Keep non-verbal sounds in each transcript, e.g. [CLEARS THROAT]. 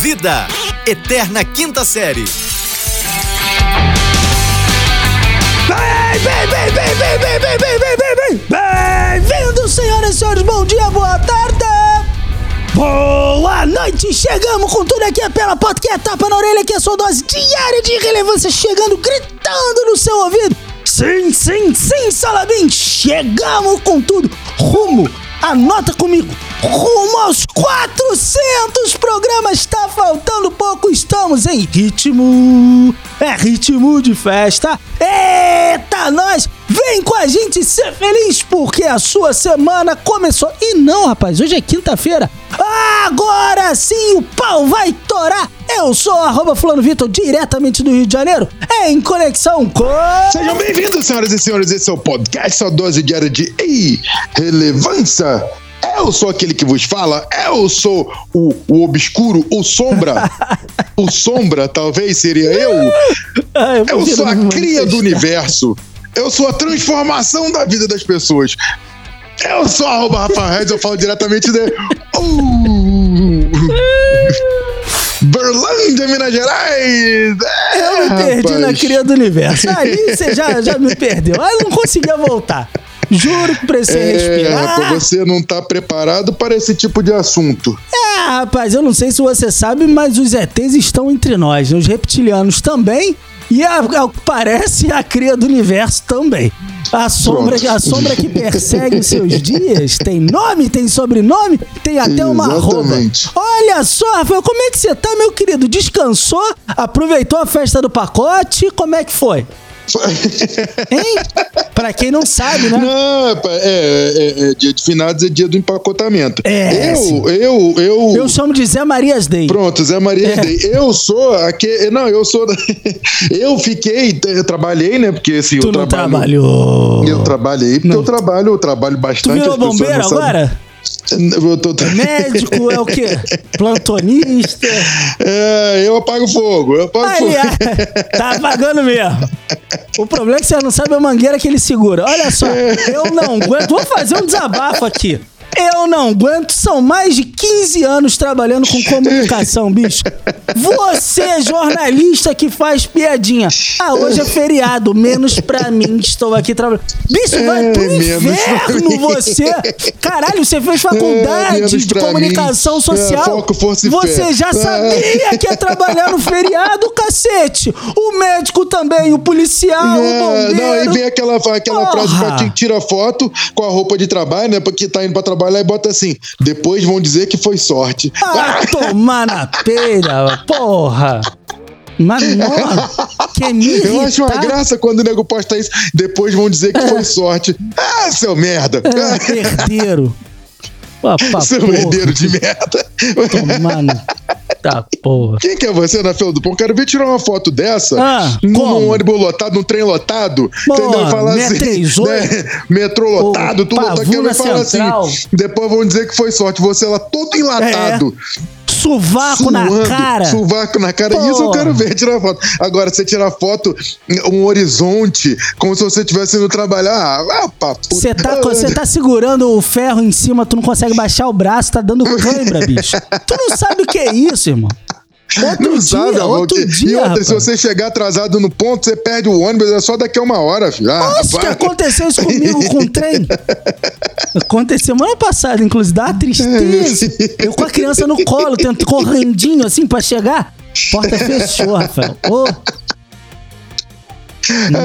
Vida, Eterna Quinta Série. Bem, bem, bem, bem, bem, bem, bem, bem, bem, bem, bem, bem-vindos, senhoras e senhores, bom dia, boa tarde, boa noite, chegamos com tudo aqui pela porta, que é tapa na orelha, que é a sua dose diária de relevância, chegando, gritando no seu ouvido, sim, sim, sim, Salabim, chegamos com tudo, rumo, anota comigo, rumo aos 400 programas, estamos em ritmo, é ritmo de festa, eita nós, vem com a gente ser feliz, porque a sua semana começou, e não rapaz, hoje é quinta-feira, agora sim o pau vai torar, eu sou arroba fulano Vitor, diretamente do Rio de Janeiro, em conexão com... Sejam bem-vindos, senhoras e senhores. Esse é o podcast, sua dose diária de relevância. Eu sou aquele que vos fala, eu sou o, o obscuro, o sombra. [LAUGHS] o sombra, talvez seria eu. Ah, Eu prefiro sou a cria do universo. Eu sou a transformação da vida das pessoas. Eu sou arroba Rafa Reis, eu falo diretamente de. Uh, Berlândia, Minas Gerais! É, Eu me perdi na rapaz. cria do universo. Ali você já, já me perdeu. Aí eu não conseguia voltar. Juro que precisei É, respirar. você não tá preparado para esse tipo de assunto. É, rapaz, eu não sei se você sabe, mas os ETs estão entre nós. né? Os reptilianos também. E ao que parece, a cria do universo também. A sombra, Pronto. a sombra que persegue os seus [LAUGHS] dias tem nome, tem sobrenome, tem até uma. Exatamente. Olha só, Rafael, como é que você tá, meu querido? Descansou? Aproveitou a festa do pacote? Como é que foi? [LAUGHS] Hein? Pra quem não sabe, né? Não, rapaz, é, é- é dia de finados é dia do empacotamento. É, eu, sim. eu, eu, Eu chamo de Zé Marias Day. Pronto, Zé Maria É. Day. Eu sou aquele. Não, eu sou. [LAUGHS] eu fiquei. Eu trabalhei, né? Porque assim, Tu eu não trabalho. trabalhou. Eu trabalhei, porque Não. eu trabalho, eu trabalho Tu bastante. virou as pessoas bombeiro agora? Eu tô- Médico é o quê? Plantonista? É, eu apago fogo, eu apago Aí, fogo. ah, tá apagando mesmo. O problema é que você não sabe a mangueira que ele segura. Olha só, eu não aguento. Vou fazer um desabafo aqui. Eu não aguento, são mais de 15 anos trabalhando com comunicação, [LAUGHS] bicho. Você, jornalista que faz piadinha. Ah, hoje é feriado, menos pra mim, estou aqui trabalhando. Bicho, vai pro É, menos pra inferno você. Caralho, você fez É, faculdade menos de comunicação mim. social. É, foco, força e você fé. já É. sabia que ia trabalhar no feriado, cacete. O médico também, o policial, o É, bombeiro. não, aí vem aquela, aquela Porra. frase pra ti que tira foto com a roupa de trabalho, né? Porque tá indo pra trabalhar e bota assim: depois vão dizer que foi sorte. Ah, tomar na peira, porra. Mas, [LAUGHS] nossa, que me Eu acho uma graça quando o nego posta isso. Depois vão dizer que foi sorte. [LAUGHS] Ah, seu merda! Perderam. [LAUGHS] Pá, pá, seu porra. herdeiro de merda! Tomar no... Tá, porra. Quem que é você na fila do pão? Quero ver tirar uma foto dessa Ah, num como? ônibus lotado, num trem lotado. Pô, entendeu? Falar assim, 638. né? Metrô lotado, tudo lotado. Quero falar assim. Depois vão dizer que foi sorte. Você lá todo enlatado. Sovaco na suando, cara. Sovaco na cara. Isso eu quero ver tirar foto. Agora, você tirar foto, um horizonte, como se você estivesse indo trabalhar. Ah. Você tá, você tá segurando o ferro em cima, tu não consegue baixar o braço, tá dando cãibra, [LAUGHS] bicho. Tu não sabe o que é isso, irmão. Outro dia, outro que- dia, E outra, rapaz. se você chegar atrasado no ponto, você perde o ônibus, é só daqui a uma hora, filho. Ah, Nossa, que aconteceu isso comigo com o trem? Aconteceu semana passada, inclusive, dá uma tristeza. [LAUGHS] Eu com a criança no colo, tento correndinho assim pra chegar. Porta fechou, Rafael. Ô, É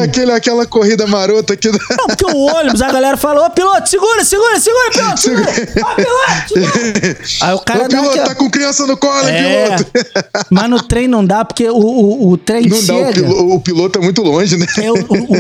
Aquele, aquela corrida marota que. não, porque o ônibus, a galera falou, ô piloto, segura, segura, segura, piloto, segura. Ó, piloto, segura. [LAUGHS] Aí o cara dá piloto aquela- tá com criança no colo, É, piloto. [LAUGHS] mas no trem não dá, porque o, o, o trem Não dá, o chega... piloto, o piloto é muito longe, né? É, o,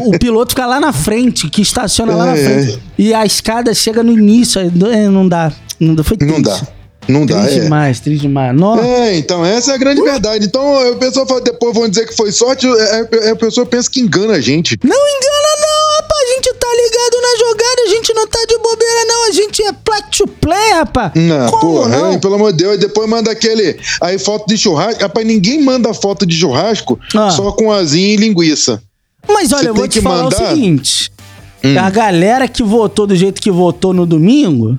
o- piloto fica lá na frente, que estaciona lá na É, frente. E a escada chega no início, é, não dá. Não dá, foi Não triste. dá. Não dá, Triste é. demais, triste demais. Nossa. É, então, essa é a grande verdade. Então, a pessoa fala, depois vão dizer que foi sorte, é, é, a pessoa pensa que engana a gente. Não engana não, rapaz. A gente tá ligado na jogada, a gente não tá de bobeira não. A gente é play to play, rapaz. Não, Como porra, não? pelo amor de Deus. E depois manda aquele. Aí foto de churrasco. Rapaz, ninguém manda foto de churrasco Ah. só com asinha e linguiça. Mas olha, Você eu vou te falar mandar- o seguinte. Hum. A galera que votou do jeito que votou no domingo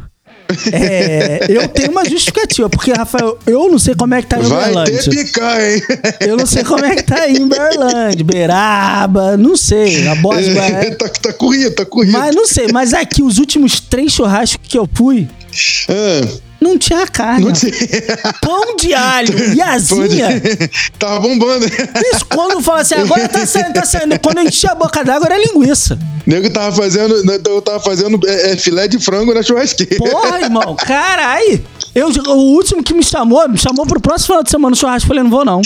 É, eu tenho uma justificativa, porque, Rafael, eu não sei como é que tá em Vai Uberlândia. ter picanha, hein? Eu não sei como é que tá em Uberlândia, Beraba, não sei. A Boss vai... tá, tá corrido, tá corrido. Mas não sei, mas aqui, os últimos três churrascos que eu fui, Ah, não tinha carne. não sei. Pão de alho e asinha. [LAUGHS] Tava bombando. Isso, quando fala assim, agora tá saindo, tá saindo. Quando eu enchi a boca d'água, era linguiça. Nego tava fazendo, eu tava fazendo é, é, filé de frango na churrasqueira. Porra, irmão, carai. Eu, o último que me chamou, me chamou pro próximo final de semana no churrasco. Falei, não vou não.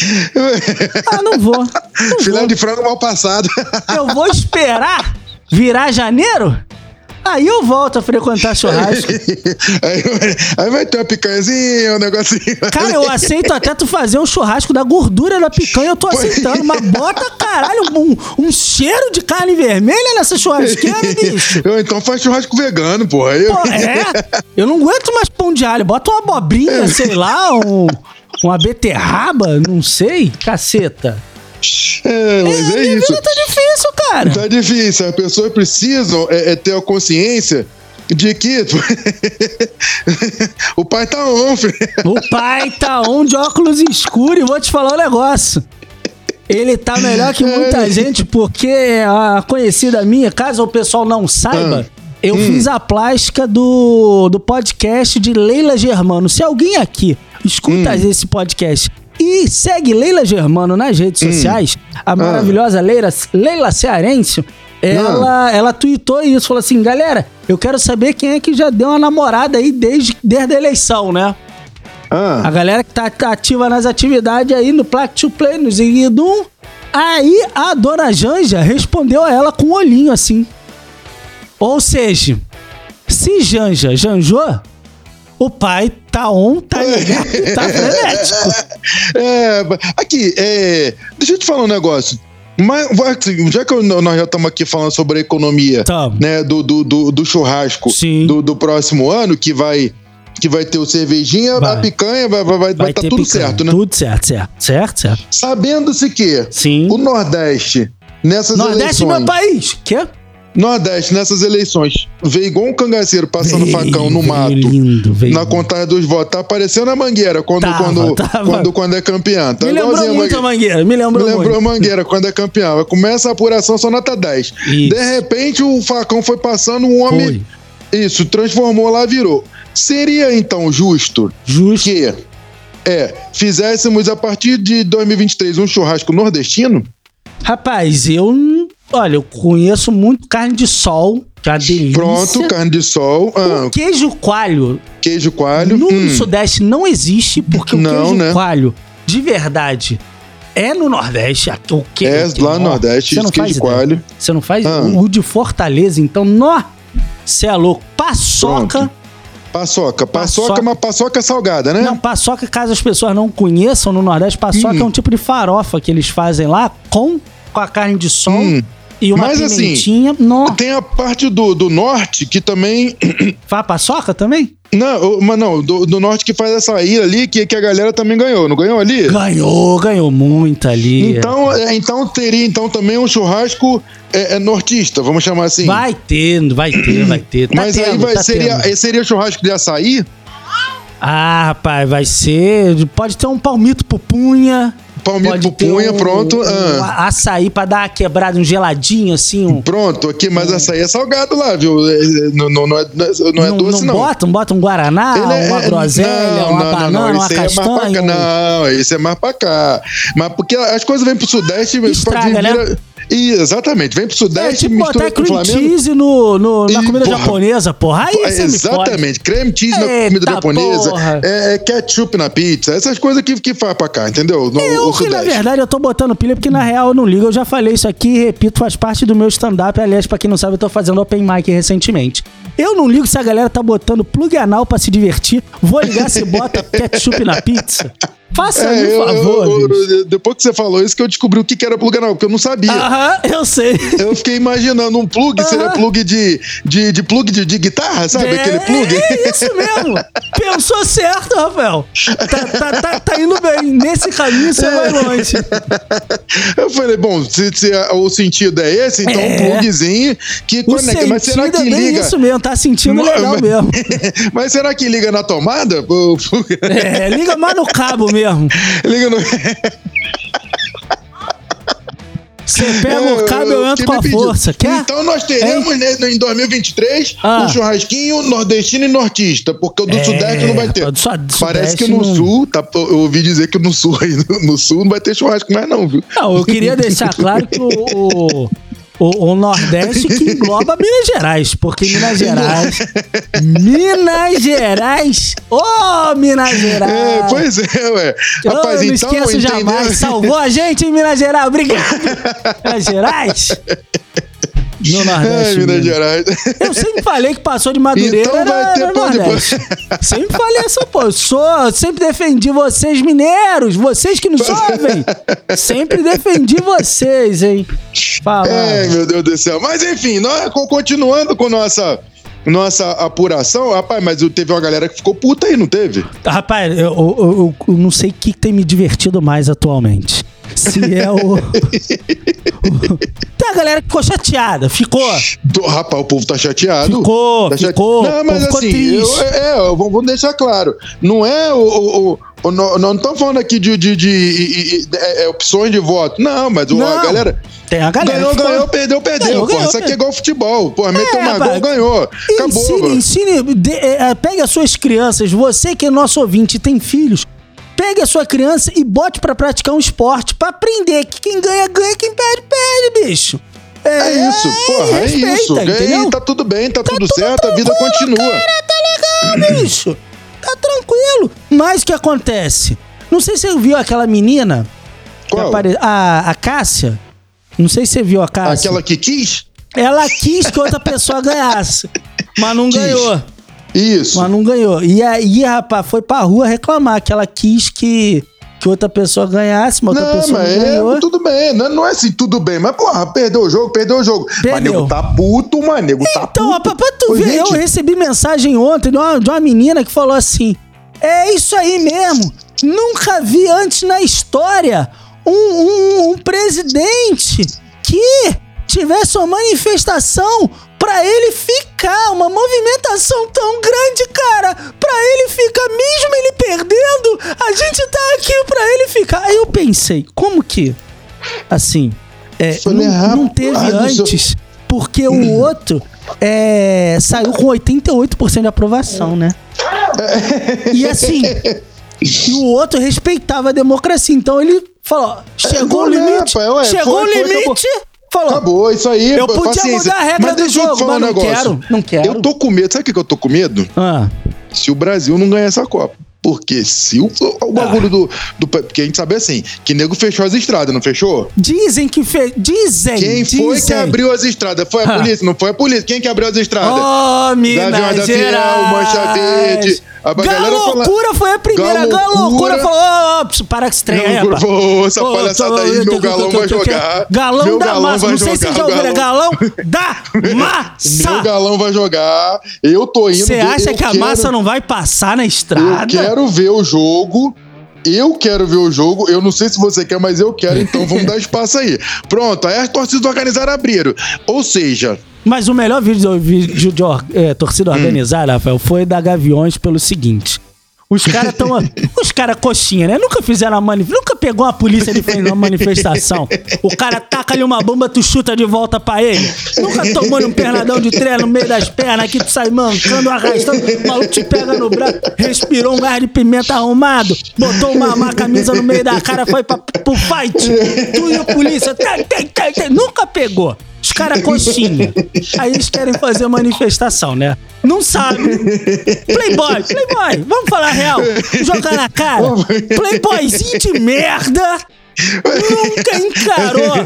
Ah, não vou. Não filé vou. de frango mal passado. Eu vou esperar virar janeiro? Aí eu volto a frequentar churrasco. [LAUGHS] aí, vai- aí vai ter uma picanhazinha, um negocinho. Cara, eu aceito até tu fazer um churrasco da gordura da picanha, eu tô aceitando. Mas [LAUGHS] bota, caralho, um, um cheiro de carne vermelha nessa churrasqueira, [LAUGHS] bicho. Eu, então faz churrasco vegano, porra. Eu- Pô, é? Eu não aguento mais pão de alho. Bota uma abobrinha, sei lá, um, uma beterraba, não sei. Caceta. É, mas é, minha isso. tá difícil, cara. Tá difícil. As pessoas precisam é, é ter a consciência de que [LAUGHS] o pai tá on, filho. O pai tá um de óculos escuros e vou te falar um negócio. Ele tá melhor que muita gente, porque a conhecida minha, caso o pessoal não saiba, eu fiz a plástica do, do podcast de Leila Germano. Se alguém aqui escuta esse podcast e segue Leila Germano nas redes sociais, a maravilhosa Leila, Leila Cearense, ela, ela tweetou isso, falou assim, galera, eu quero saber quem é que já deu uma namorada aí desde, desde a eleição, né? A Ah, galera que tá, tá ativa nas atividades aí no Plaque to Play, no Ziguidum. Aí a dona Janja respondeu a ela com um olhinho assim. Ou seja, se Janja janjou, o pai tá on, tá ligado, tá frenético. [LAUGHS] é, aqui, é, deixa eu te falar um negócio. Mas, vai, já que nós já estamos aqui falando sobre a economia né, do, do, do, do churrasco do, do próximo ano, que vai, que vai ter o cervejinha, Vai. a picanha, vai estar vai, vai tá tudo picanha. certo, né? Tudo certo, certo, certo, certo. Sabendo-se que Sim. o Nordeste, nessas Nordeste é eleições. meu país. Quê? Nordeste, nessas eleições, veio igual um cangaceiro passando Veio, facão no veio mato. lindo, veio Na contagem dos votos. Tá aparecendo a mangueira quando, Tava, quando, tava. quando, quando é campeã. Tá Me lembrou muito a Mangueira. Me lembrou, Me lembrou a. Mangueira quando é campeã. Começa a apuração, só nota 10. Isso. De repente, o facão foi passando, um homem. Isso, transformou lá, virou. Seria então justo Justo. que é, fizéssemos a partir de 2023 um churrasco nordestino? Rapaz, eu. Olha, eu conheço muito carne de sol, que é uma delícia. Pronto, carne de sol, ah, O queijo coalho queijo coalho. no hum, Sudeste não existe, porque o Não, queijo né? coalho, de verdade, é no Nordeste. O que, É, lá no Nordeste, Você não queijo faz ideia. coalho. Você não faz? Ah. O de Fortaleza, então, nó. Você é louco. Paçoca. Pronto. Paçoca. Paçoca, Paçoca. é uma paçoca salgada, né? Não, paçoca, caso as pessoas não conheçam, no Nordeste, paçoca Hum. é um tipo de farofa que eles fazem lá com, com a carne de sol Hum. E uma Mas, assim, pimentinha. Nó. Tem a parte do, do norte que também. [CLEARS THROAT] Faz paçoca também? Não, mas não, do, do norte que faz essa ilha ali, que, que a galera também ganhou, não ganhou ali? Ganhou, ganhou muito ali. Então, é, então teria então também um churrasco é, é, nortista, vamos chamar assim. Vai ter, vai ter, vai ter. Tá Mas aí tendo, vai, tá seria, tendo. seria churrasco de açaí? Ah, rapaz, vai ser. Pode ter um palmito pupunha. Palmito pode ter pupunha, um- pronto. Um ah. açaí pra dar uma quebrada, um geladinho assim. Um, Pronto, aqui, mas açaí é salgado lá, viu? É, é, Não, não, não é, não é doce, não. bota, não bota um guaraná, Ele é- uma groselha, não, uma não, banana, não, não, uma é castanha. cá. um- Não, isso é mais pra cá. Mas porque as coisas vêm pro Sudeste, Estraga, pode vir. né? E, exatamente, vem pro É Sudeste, tipo botar mistura cream Flamengo. cheese no, no- na E, comida porra, japonesa, porra. Aí É. Exatamente, creme cheese na Eita, comida japonesa, é, é ketchup na pizza, essas coisas que, que faz pra cá, entendeu? No, Eu, o que na verdade, eu tô botando pilha porque na real eu não ligo. Eu já falei isso aqui e repito, faz parte do meu stand-up. Aliás, pra quem não sabe, eu tô fazendo open mic recentemente. Eu não ligo se a galera tá botando plug anal pra se divertir. Vou ligar se bota ketchup na pizza. [LAUGHS] Faça É, um eu- favor, eu- eu- bicho. depois que você falou isso, que eu descobri o que era plug anal, porque eu não sabia. Aham, eu sei. Eu fiquei imaginando um plug, seria Aham. plug de, de, de plug de, de guitarra, sabe? é, Aquele plug. É isso mesmo. Pensou certo, Rafael. Tá, tá, tá, tá indo bem. Nesse caminho você vai longe. Eu falei, bom, se, se o sentido é esse, então É. um plugzinho que conecta. Mas será que é liga? isso mesmo. Tá sentindo legal mas- mesmo. [LAUGHS] Mas será que liga na tomada? É, liga mais no cabo mesmo. Liga no. Você pega o cabo, eu entro com a força. Quer? Então nós teremos né, em 2023 Ah. um churrasquinho nordestino e nortista, porque o do É, Sudeste não vai ter. o do Su- do Parece que Sudeste no não- Sul, tá, eu ouvi dizer que no Sul, no, [LAUGHS] no Sul não vai ter churrasco mais não, viu? Não, eu queria deixar claro que o, o, o- o Nordeste que engloba Minas Gerais, porque Minas Gerais. Minas Gerais! Ô, Minas Gerais! É, pois é, ué. Rapaz, não então, esqueço entendeu? jamais. Salvou a gente em Minas Gerais. Obrigado. [LAUGHS] Minas Gerais? No Nordeste. É, Minas mesmo. Gerais. Eu sempre falei que passou de Madureira Então vai era, ter era pão de Nordeste. [LAUGHS] Sempre falei essa pô. Eu sou, sempre defendi vocês mineiros, vocês que nos ouvem. Sempre defendi vocês, hein? Fala. É, meu Deus do céu. Mas enfim, nós co- continuando com nossa nossa apuração, rapaz, mas teve uma galera que ficou puta aí, não teve? Rapaz, eu, eu- eu- eu não sei o que tem me divertido mais atualmente. Se é o. o- [LAUGHS] Tem a galera que ficou chateada, ficou. Do- rapaz, o povo tá chateado. Ficou, Tá chate- ficou, Não, mas assim, eu, é, eu- vamos deixar claro. Não é o. o, o- não, não estamos falando aqui de, de, de- de- é, é, opções de voto. Não, mas o- a Não, galera. Tem a galera. Ganhou, ganhou, perdeu, perdeu. Ganhou, ganhou, Isso aqui é igual futebol. Meteu É, mais rapaz. gol, ganhou. Acabou. Ensine, ensine, de- é, é, pegue as suas crianças, você que é nosso ouvinte tem filhos, pegue a sua criança e bote pra praticar um esporte, pra aprender que quem ganha, ganha, quem perde, perde, bicho. É isso, porra, é respeita, isso. tá tudo bem, tá, tudo certo, a vida continua. Tá legal, bicho. Tá tranquilo. Mas o que acontece? Não sei se você viu aquela menina, Qual? apare- a, a Cássia. Não sei se você viu a Cássia. Aquela que quis? Ela quis que outra pessoa ganhasse, mas não Quis. ganhou. Isso. Mas não ganhou. E aí, rapaz, foi pra rua reclamar que ela quis que, que outra pessoa ganhasse, mas outra Não, pessoa mas não é, ganhou. tudo bem, não, não é assim, tudo bem, mas porra, perdeu o jogo, perdeu o jogo. Mas Perdeu. nego tá puto, mano, nego tá puto. Então, rapaz, pra tu ver, eu gente, recebi mensagem ontem de uma, de uma menina que falou assim: É isso aí mesmo. Nunca vi antes na história um, um, um presidente que tivesse uma manifestação pra ele ficar, uma movimentação tão grande, cara, pra ele ficar, mesmo ele perdendo, a gente tá aqui pra ele ficar. Aí eu pensei, como que, assim, é, não, não teve céu. antes, porque o outro é, saiu com 88% de aprovação, né? E assim, e o outro respeitava a democracia, então ele falou, chegou o né, limite? Ué, chegou o limite, falou, Acabou, isso aí. Eu podia paciência. mudar a regra mas do deixa eu te jogo, falar mas um não negócio. quero, não quero. Eu tô com medo, sabe o que que eu tô com medo? ah, Se o Brasil não ganhar essa Copa. Porque se o, o bagulho do, do. Porque a gente sabe assim, que nego fechou as estradas, não fechou? dizem que fez, dizem, Quem dizem. foi que abriu as estradas? Foi a Ah. polícia? Não foi a polícia? Quem que abriu as estradas? Oh, Minas da Fiel, Gerais. Mancha Verde. A fala- Galocura foi a primeira. Galocura- Galocura falou: oh, para que estreia aí, rapaz. pô, essa Ô, palhaçada tô- aí, eu meu galão vai jogar. Galão Meu da massa. Não sei se vocês já ouviram. Galão da [LAUGHS] Meu massa. galão vai jogar. Eu tô indo. Você acha eu que a massa não vai passar na Eu estrada? quero ver o jogo. Eu quero ver o jogo. Eu não sei se você quer, mas eu quero, então vamos dar espaço aí. Pronto, aí as torcidas organizadas abriram. Ou seja, Mas o melhor vídeo, vídeo de é, torcida organizada, Rafael, foi da Gaviões pelo seguinte. Os caras tão. [LAUGHS] os caras coxinha, né? Nunca fizeram uma manifestação. Nunca pegou uma polícia de frente numa manifestação. O cara taca ali uma bomba, tu chuta de volta pra ele. Nunca tomou um pernadão de trem no meio das pernas aqui, tu sai mancando, arrastando. O maluco te pega no braço, respirou um gás de pimenta arrumado, botou uma, uma camisa no meio da cara, foi pra, pro fight. Tu e a polícia. Tem, tem, tem. Nunca pegou. Os caras coxinha. [LAUGHS] Aí eles querem fazer manifestação, né? Não sabe. Playboy, Playboy, vamos falar real. Jogar na cara. Playboyzinho de merda. Nunca encarou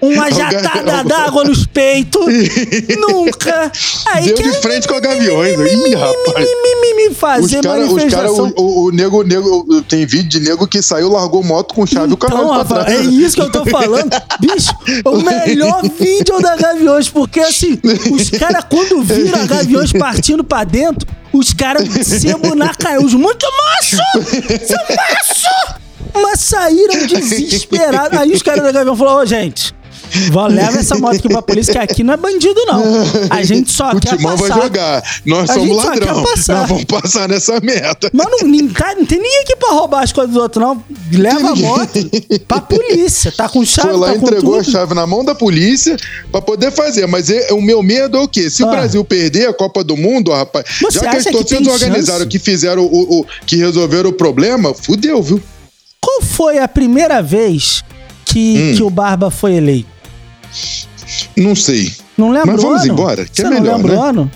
uma [LAUGHS] jatada d'água nos peitos. [LAUGHS] nunca. Aí Deu quer de frente com a Gaviões. Ih, rapaz. me, me Os fazer os cara, manifestação. o, o, o nego, nego, tem vídeo de nego que saiu, largou moto com chave e o caralho Então, pra Rafa, trás. é isso que eu tô falando. [LAUGHS] Bicho, o melhor vídeo da Gaviões, porque assim, os caras, quando viram a Gaviões partindo pra dentro, os caras sebo na cara, os muito macho! Seu macho! Mas saíram [LAUGHS] desesperados. Aí os caras da Gavião falaram, ô gente, vó, leva essa moto aqui pra polícia, que aqui não é bandido, não. A gente só [LAUGHS] O quer Timão passar. vai jogar. Nós A somos ladrão. passar. Nós vamos passar nessa merda. Mas não, tá- não tem ninguém aqui pra roubar as coisas dos outros, não. Leva a moto pra polícia. Tá com chave, Foi lá, tá entregou a chave na mão da polícia pra poder fazer. Mas é- o meu medo é o quê? Se Ah. o Brasil perder a Copa do Mundo, rapaz, Você já que as torcidas organizaram, que fizeram o, o- que resolveram o problema, fudeu, viu? Qual foi a primeira vez que, Hum. que o Barba foi eleito? Não sei. Não lembro Mas vamos ano? embora, que Você é não melhor, lembra né? o ano?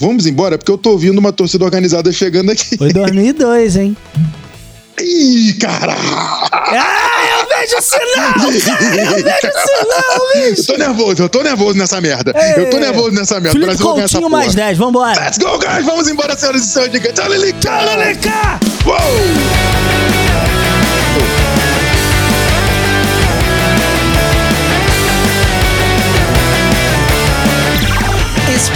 Vamos embora, porque eu tô ouvindo uma torcida organizada chegando aqui. Foi 2002, hein? Ih, caralho! ah, eu vejo sinal, cara! Eu vejo sinal, Eu bicho! tô nervoso, eu tô nervoso nessa merda. Eu tô nervoso nessa merda. Felipe Brasil Coutinho mais 10, vambora! Let's go, guys! Vamos embora, senhoras e senhores. Diga Tchau, Lilica! Tchau, Leleca! Uou!